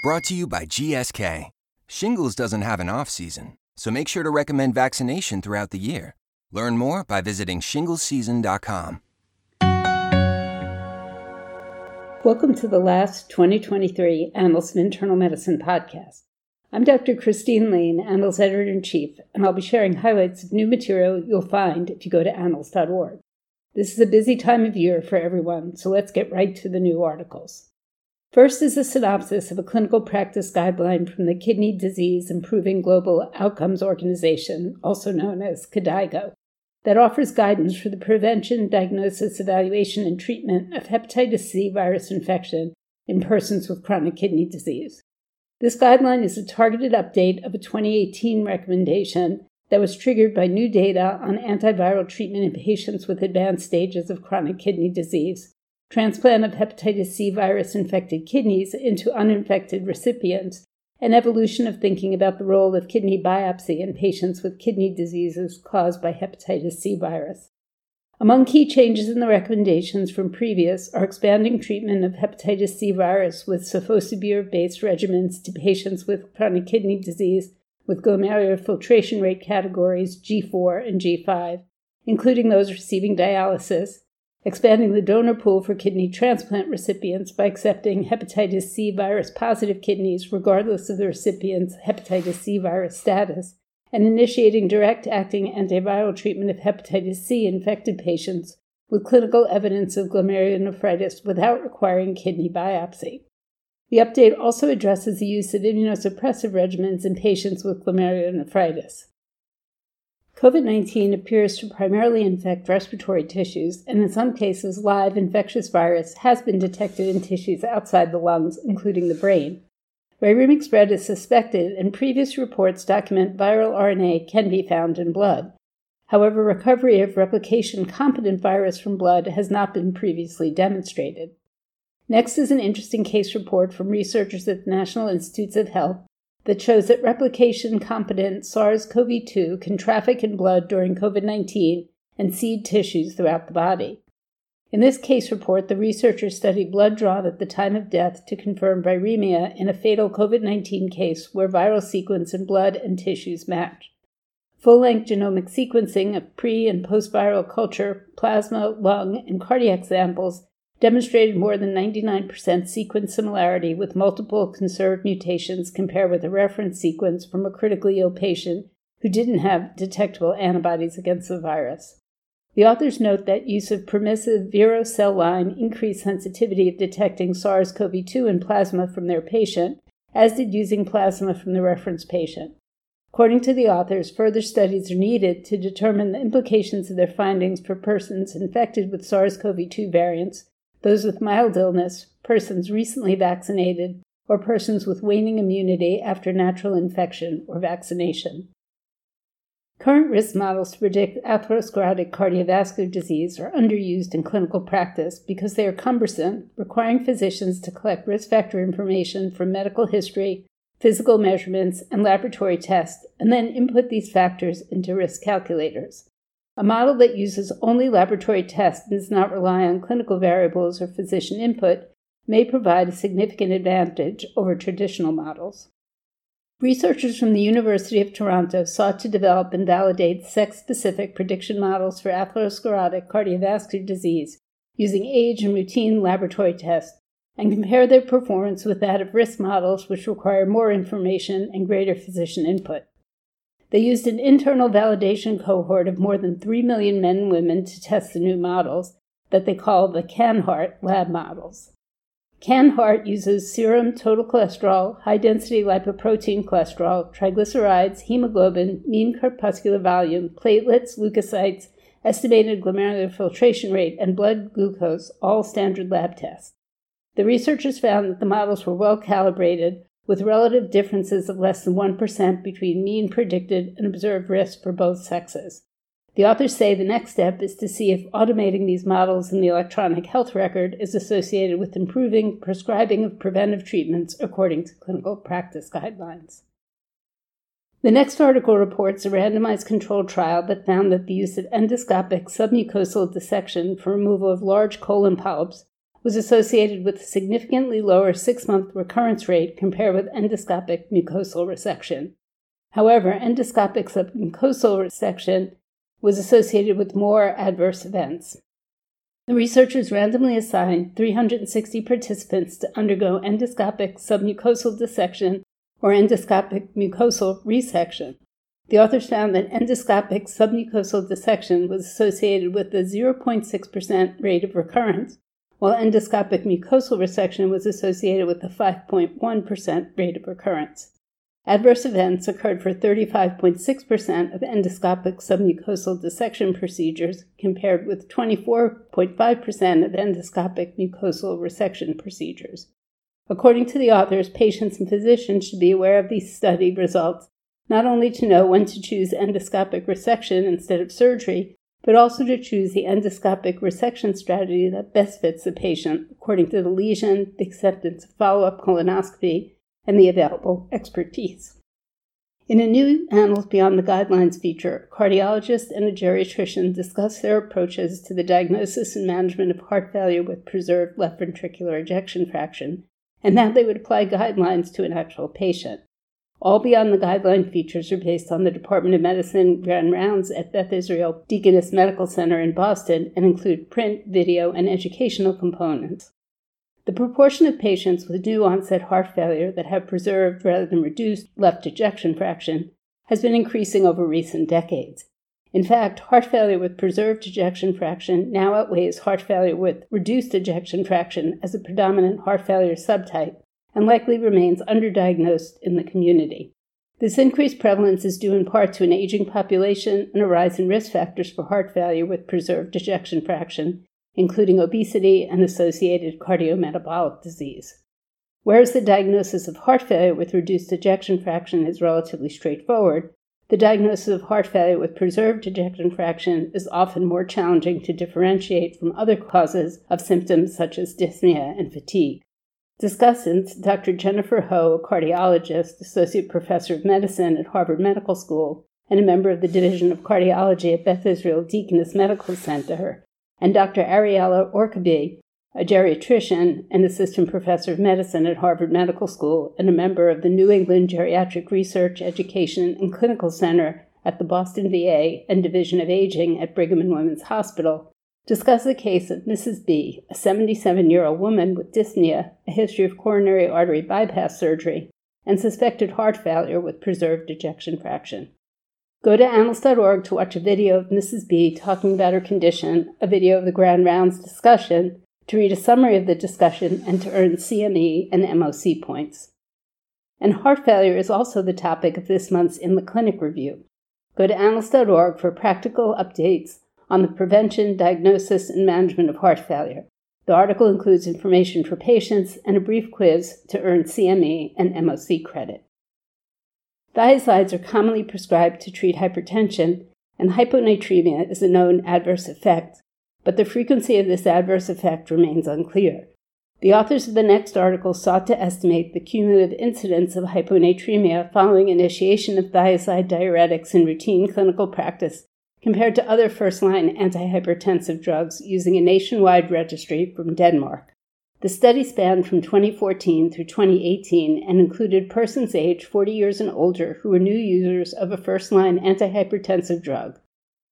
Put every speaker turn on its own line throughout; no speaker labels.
Brought to you by GSK. Shingles doesn't have an off season, so make sure to recommend vaccination throughout the year. Learn more by visiting shinglesseason.com.
Welcome to the last 2023 Annals of Internal Medicine podcast. I'm Dr. Christine Laine, Annals Editor in Chief, and I'll be sharing highlights of new material you'll find if you go to annals.org. This is a busy time of year for everyone, so let's get right to the new articles. First is a synopsis of a clinical practice guideline from the Kidney Disease Improving Global Outcomes Organization, also known as KDIGO, that offers guidance for the prevention, diagnosis, evaluation, and treatment of hepatitis C virus infection in persons with chronic kidney disease. This guideline is a targeted update of a 2018 recommendation that was triggered by new data on antiviral treatment in patients with advanced stages of chronic kidney disease, transplant of hepatitis C virus infected kidneys into uninfected recipients, and evolution of thinking about the role of kidney biopsy in patients with kidney diseases caused by hepatitis C virus. Among key changes in the recommendations from previous are expanding treatment of hepatitis C virus with sofosbuvir based regimens to patients with chronic kidney disease with glomerular filtration rate categories G4 and G5, including those receiving dialysis, expanding the donor pool for kidney transplant recipients by accepting hepatitis C virus positive kidneys regardless of the recipient's hepatitis C virus status, and initiating direct acting antiviral treatment of hepatitis C infected patients with clinical evidence of glomerulonephritis without requiring kidney biopsy. The update also addresses the use of immunosuppressive regimens in patients with glomerulonephritis. COVID 19 appears to primarily infect respiratory tissues, and in some cases, live infectious virus has been detected in tissues outside the lungs, including the brain. Viremic spread is suspected, and previous reports document viral RNA can be found in blood. However, recovery of replication competent virus from blood has not been previously demonstrated. Next is an interesting case report from researchers at the National Institutes of Health that shows that replication competent SARS CoV 2 can traffic in blood during COVID 19 and seed tissues throughout the body. In this case report, the researchers studied blood drawn at the time of death to confirm viremia in a fatal COVID 19 case where viral sequence in blood and tissues matched. Full length genomic sequencing of pre and post viral culture, plasma, lung, and cardiac samples demonstrated more than 99% sequence similarity with multiple conserved mutations compared with a reference sequence from a critically ill patient who didn't have detectable antibodies against the virus. The authors note that use of permissive Vero cell line increased sensitivity of detecting SARS CoV 2 in plasma from their patient, as did using plasma from the reference patient. According to the authors, further studies are needed to determine the implications of their findings for persons infected with SARS CoV 2 variants, those with mild illness, persons recently vaccinated, or persons with waning immunity after natural infection or vaccination. Current risk models to predict atherosclerotic cardiovascular disease are underused in clinical practice because they are cumbersome, requiring physicians to collect risk factor information from medical history, physical measurements, and laboratory tests, and then input these factors into risk calculators. A model that uses only laboratory tests and does not rely on clinical variables or physician input may provide a significant advantage over traditional models. Researchers from the University of Toronto sought to develop and validate sex specific prediction models for atherosclerotic cardiovascular disease using age and routine laboratory tests and compare their performance with that of risk models, which require more information and greater physician input. They used an internal validation cohort of more than 3 million men and women to test the new models that they call the CANHEART lab models. CANHEART uses serum total cholesterol, high density lipoprotein cholesterol, triglycerides, hemoglobin, mean corpuscular volume, platelets, leukocytes, estimated glomerular filtration rate, and blood glucose, all standard lab tests. The researchers found that the models were well calibrated, with relative differences of less than 1% between mean predicted and observed risk for both sexes. The authors say the next step is to see if automating these models in the electronic health record is associated with improving prescribing of preventive treatments according to clinical practice guidelines. The next article reports a randomized controlled trial that found that the use of endoscopic submucosal dissection for removal of large colon polyps was associated with a significantly lower six month recurrence rate compared with endoscopic mucosal resection. However, endoscopic submucosal resection was associated with more adverse events. The researchers randomly assigned 360 participants to undergo endoscopic submucosal dissection or endoscopic mucosal resection. The authors found that endoscopic submucosal dissection was associated with a 0.6% rate of recurrence, while endoscopic mucosal resection was associated with a 5.1% rate of recurrence. Adverse events occurred for 35.6% of endoscopic submucosal dissection procedures, compared with 24.5% of endoscopic mucosal resection procedures. According to the authors, patients and physicians should be aware of these study results, not only to know when to choose endoscopic resection instead of surgery, but also to choose the endoscopic resection strategy that best fits the patient according to the lesion, the acceptance of follow up colonoscopy, and the available expertise. In a new Annals Beyond the Guidelines feature, a cardiologist and a geriatrician discuss their approaches to the diagnosis and management of heart failure with preserved left ventricular ejection fraction, and how they would apply guidelines to an actual patient. All Beyond the Guideline features are based on the Department of Medicine Grand Rounds at Beth Israel Deaconess Medical Center in Boston and include print, video, and educational components. The proportion of patients with new onset heart failure that have preserved rather than reduced left ejection fraction has been increasing over recent decades. In fact, heart failure with preserved ejection fraction now outweighs heart failure with reduced ejection fraction as a predominant heart failure subtype and likely remains underdiagnosed in the community. This increased prevalence is due in part to an aging population and a rise in risk factors for heart failure with preserved ejection fraction, including obesity and associated cardiometabolic disease. Whereas the diagnosis of heart failure with reduced ejection fraction is relatively straightforward, the diagnosis of heart failure with preserved ejection fraction is often more challenging to differentiate from other causes of symptoms such as dyspnea and fatigue. Discussants Dr. Jennifer Ho, a cardiologist, associate professor of medicine at Harvard Medical School, and a member of the Division of Cardiology at Beth Israel Deaconess Medical Center, and Dr. Ariela Orkaby, a geriatrician and assistant professor of medicine at Harvard Medical School and a member of the New England Geriatric Research, Education, and Clinical Center at the Boston VA and Division of Aging at Brigham and Women's Hospital, discuss the case of Mrs. B, a 77 year old woman with dyspnea, a history of coronary artery bypass surgery, and suspected heart failure with preserved ejection fraction. Go to annals.org to watch a video of Mrs. B talking about her condition, a video of the Grand Rounds discussion, to read a summary of the discussion, and to earn CME and MOC points. And heart failure is also the topic of this month's In the Clinic review. Go to annals.org for practical updates on the prevention, diagnosis, and management of heart failure. The article includes information for patients and a brief quiz to earn CME and MOC credit. Thiazides are commonly prescribed to treat hypertension, and hyponatremia is a known adverse effect, but the frequency of this adverse effect remains unclear. The authors of the next article sought to estimate the cumulative incidence of hyponatremia following initiation of thiazide diuretics in routine clinical practice compared to other first line antihypertensive drugs using a nationwide registry from Denmark. The study spanned from 2014 through 2018 and included persons aged 40 years and older who were new users of a first line antihypertensive drug.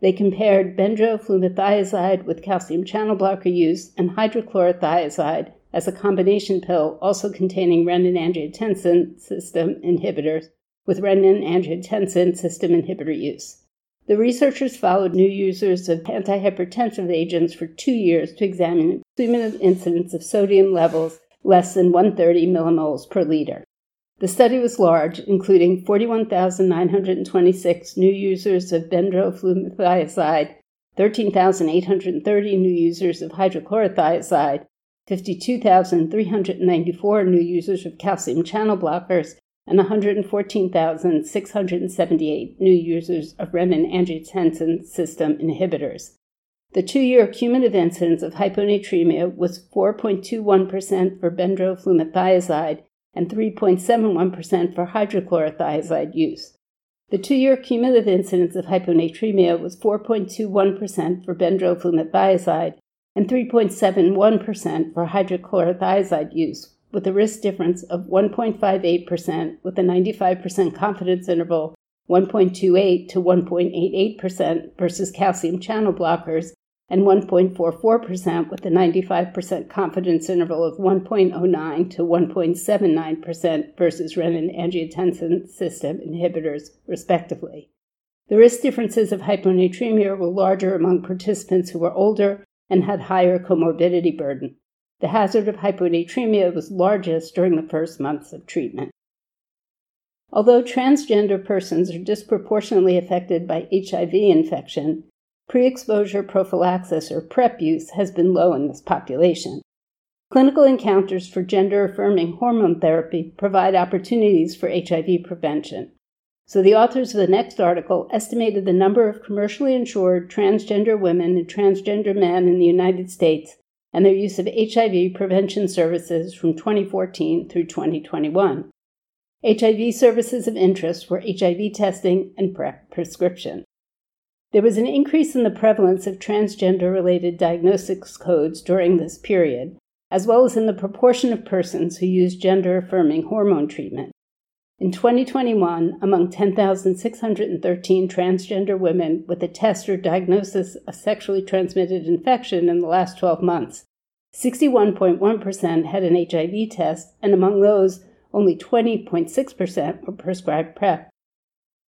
They compared bendroflumethiazide with calcium channel blocker use and hydrochlorothiazide as a combination pill also containing renin-angiotensin system inhibitors with renin-angiotensin system inhibitor use. The researchers followed new users of antihypertensive agents for two years to examine cumulative incidence of sodium levels less than 130 millimoles per liter. The study was large, including 41,926 new users of bendroflumethiazide, 13,830 new users of hydrochlorothiazide, 52,394 new users of calcium channel blockers, and 114,678 new users of renin-angiotensin system inhibitors. The two-year cumulative incidence of hyponatremia was 4.21% for bendroflumethiazide and 3.71% for hydrochlorothiazide use. The two-year cumulative incidence of hyponatremia was 4.21% for bendroflumethiazide and 3.71% for hydrochlorothiazide use, with a risk difference of 1.58% with a 95% confidence interval 1.28 to 1.88% versus calcium channel blockers, and 1.44% with a 95% confidence interval of 1.09 to 1.79% versus renin angiotensin system inhibitors, respectively. The risk differences of hyponatremia were larger among participants who were older and had higher comorbidity burden. The hazard of hyponatremia was largest during the first months of treatment. Although transgender persons are disproportionately affected by HIV infection, pre exposure prophylaxis or PrEP use has been low in this population. Clinical encounters for gender affirming hormone therapy provide opportunities for HIV prevention. So, the authors of the next article estimated the number of commercially insured transgender women and transgender men in the United States and their use of HIV prevention services from 2014 through 2021. HIV services of interest were HIV testing and PrEP prescription. There was an increase in the prevalence of transgender related diagnostics codes during this period, as well as in the proportion of persons who used gender affirming hormone treatment. In 2021, among 10,613 transgender women with a test or diagnosis of sexually transmitted infection in the last 12 months, 61.1% had an HIV test, and among those, only 20.6% were prescribed PrEP.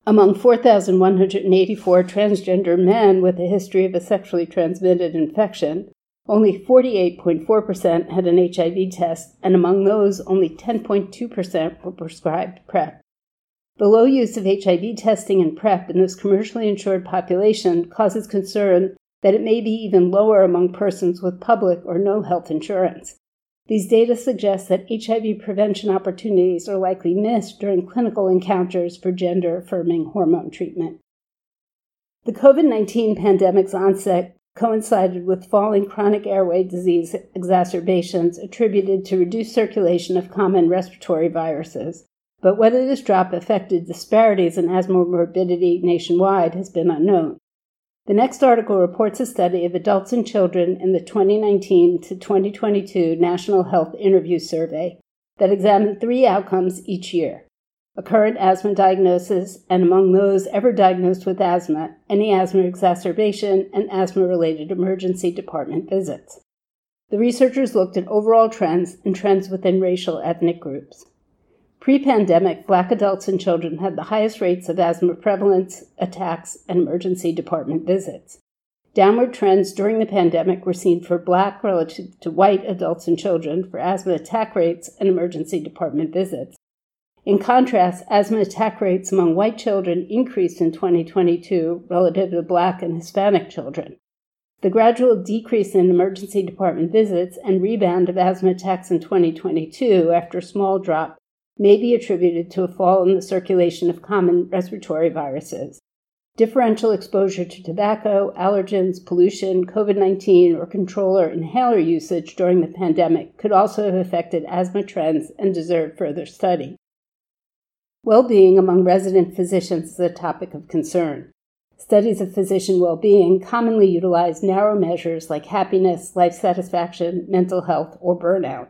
Among 4,184 transgender men with a history of a sexually transmitted infection, only 48.4% had an HIV test, and among those, only 10.2% were prescribed PrEP. The low use of HIV testing and PrEP in this commercially insured population causes concern that it may be even lower among persons with public or no health insurance. These data suggest that HIV prevention opportunities are likely missed during clinical encounters for gender affirming hormone treatment. The COVID 19 pandemic's onset coincided with falling chronic airway disease exacerbations attributed to reduced circulation of common respiratory viruses. But whether this drop affected disparities in asthma morbidity nationwide has been unknown. The next article reports a study of adults and children in the 2019 to 2022 National Health Interview Survey that examined three outcomes each year a current asthma diagnosis, and among those ever diagnosed with asthma, any asthma exacerbation, and asthma related emergency department visits. The researchers looked at overall trends and trends within racial ethnic groups. Pre pandemic, black adults and children had the highest rates of asthma prevalence, attacks, and emergency department visits. Downward trends during the pandemic were seen for black relative to white adults and children for asthma attack rates and emergency department visits. In contrast, asthma attack rates among white children increased in 2022 relative to black and Hispanic children. The gradual decrease in emergency department visits and rebound of asthma attacks in 2022 after a small drop may be attributed to a fall in the circulation of common respiratory viruses. Differential exposure to tobacco, allergens, pollution, COVID 19, or controller inhaler usage during the pandemic could also have affected asthma trends and deserve further study. Well being among resident physicians is a topic of concern. Studies of physician well being commonly utilize narrow measures like happiness, life satisfaction, mental health, or burnout.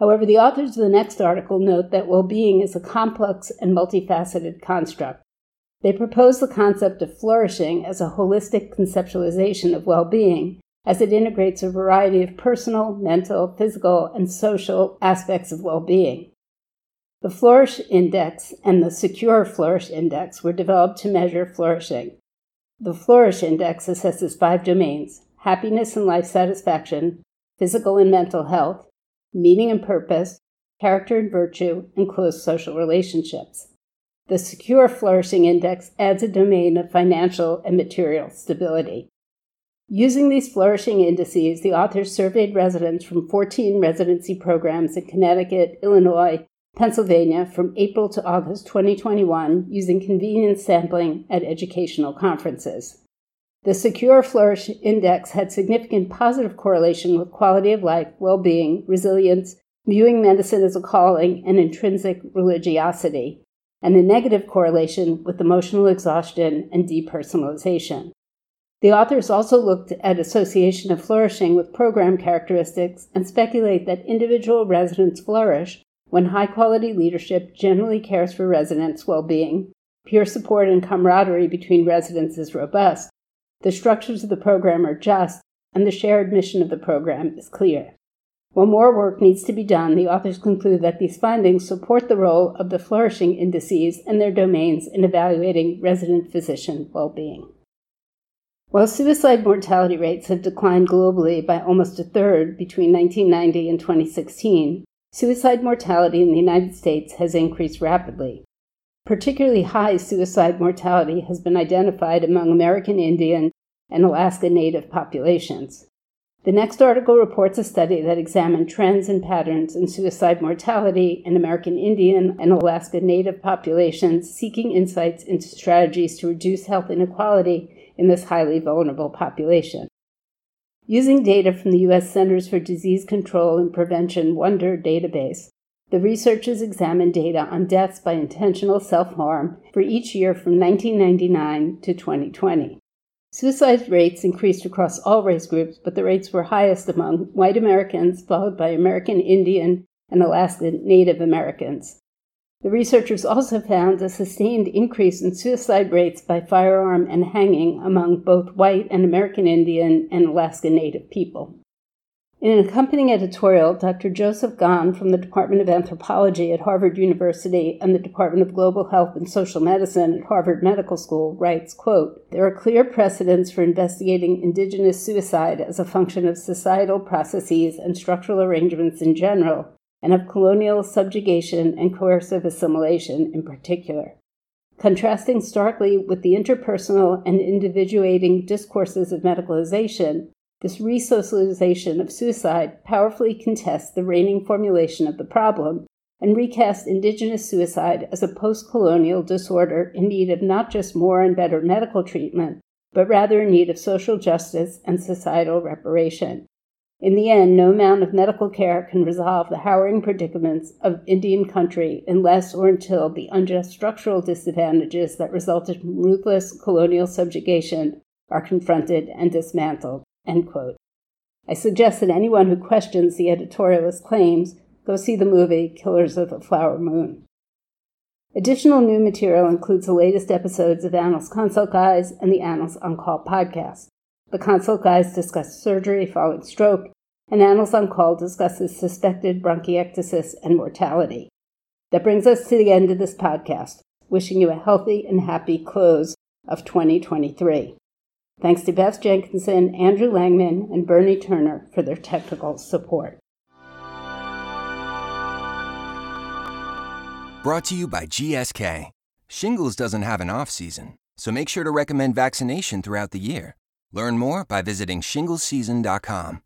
However, the authors of the next article note that well being is a complex and multifaceted construct. They propose the concept of flourishing as a holistic conceptualization of well being, as it integrates a variety of personal, mental, physical, and social aspects of well being. The Flourish Index and the Secure Flourish Index were developed to measure flourishing. The Flourish Index assesses five domains happiness and life satisfaction, physical and mental health, meaning and purpose, character and virtue, and close social relationships. The Secure Flourishing Index adds a domain of financial and material stability. Using these flourishing indices, the authors surveyed residents from 14 residency programs in Connecticut, Illinois, Pennsylvania from April to August 2021 using convenience sampling at educational conferences. The Secure Flourish Index had significant positive correlation with quality of life, well being, resilience, viewing medicine as a calling, and intrinsic religiosity, and a negative correlation with emotional exhaustion and depersonalization. The authors also looked at association of flourishing with program characteristics and speculate that individual residents flourish when high quality leadership generally cares for residents' well being, peer support and camaraderie between residents is robust, the structures of the program are just, and the shared mission of the program is clear. While more work needs to be done, the authors conclude that these findings support the role of the flourishing indices and their domains in evaluating resident physician well being. While suicide mortality rates have declined globally by almost a third between 1990 and 2016, suicide mortality in the United States has increased rapidly. Particularly high suicide mortality has been identified among American Indian and Alaska Native populations. The next article reports a study that examined trends and patterns in suicide mortality in American Indian and Alaska Native populations, seeking insights into strategies to reduce health inequality in this highly vulnerable population. Using data from the U.S. Centers for Disease Control and Prevention Wonder database, the researchers examined data on deaths by intentional self harm for each year from 1999 to 2020. Suicide rates increased across all race groups, but the rates were highest among white Americans, followed by American Indian and Alaska Native Americans. The researchers also found a sustained increase in suicide rates by firearm and hanging among both white and American Indian and Alaska Native people. In an accompanying editorial, Dr. Joseph Gone from the Department of Anthropology at Harvard University and the Department of Global Health and Social Medicine at Harvard Medical School writes, quote, There are clear precedents for investigating indigenous suicide as a function of societal processes and structural arrangements in general, and of colonial subjugation and coercive assimilation in particular. Contrasting starkly with the interpersonal and individuating discourses of medicalization, this resocialization of suicide powerfully contests the reigning formulation of the problem and recasts indigenous suicide as a post colonial disorder in need of not just more and better medical treatment, but rather in need of social justice and societal reparation. In the end, no amount of medical care can resolve the harrowing predicaments of Indian country unless or until the unjust structural disadvantages that resulted from ruthless colonial subjugation are confronted and dismantled. I suggest that anyone who questions the editorialist claims go see the movie Killers of the Flower Moon. Additional new material includes the latest episodes of Annals Consult Guys and the Annals On Call podcast. The Consult Guys discuss surgery following stroke, and Annals On Call discusses suspected bronchiectasis and mortality. That brings us to the end of this podcast, wishing you a healthy and happy close of 2023. Thanks to Beth Jenkinson, Andrew Langman, and Bernie Turner for their technical support.
Brought to you by GSK. Shingles doesn't have an off season, so make sure to recommend vaccination throughout the year. Learn more by visiting shinglesseason.com.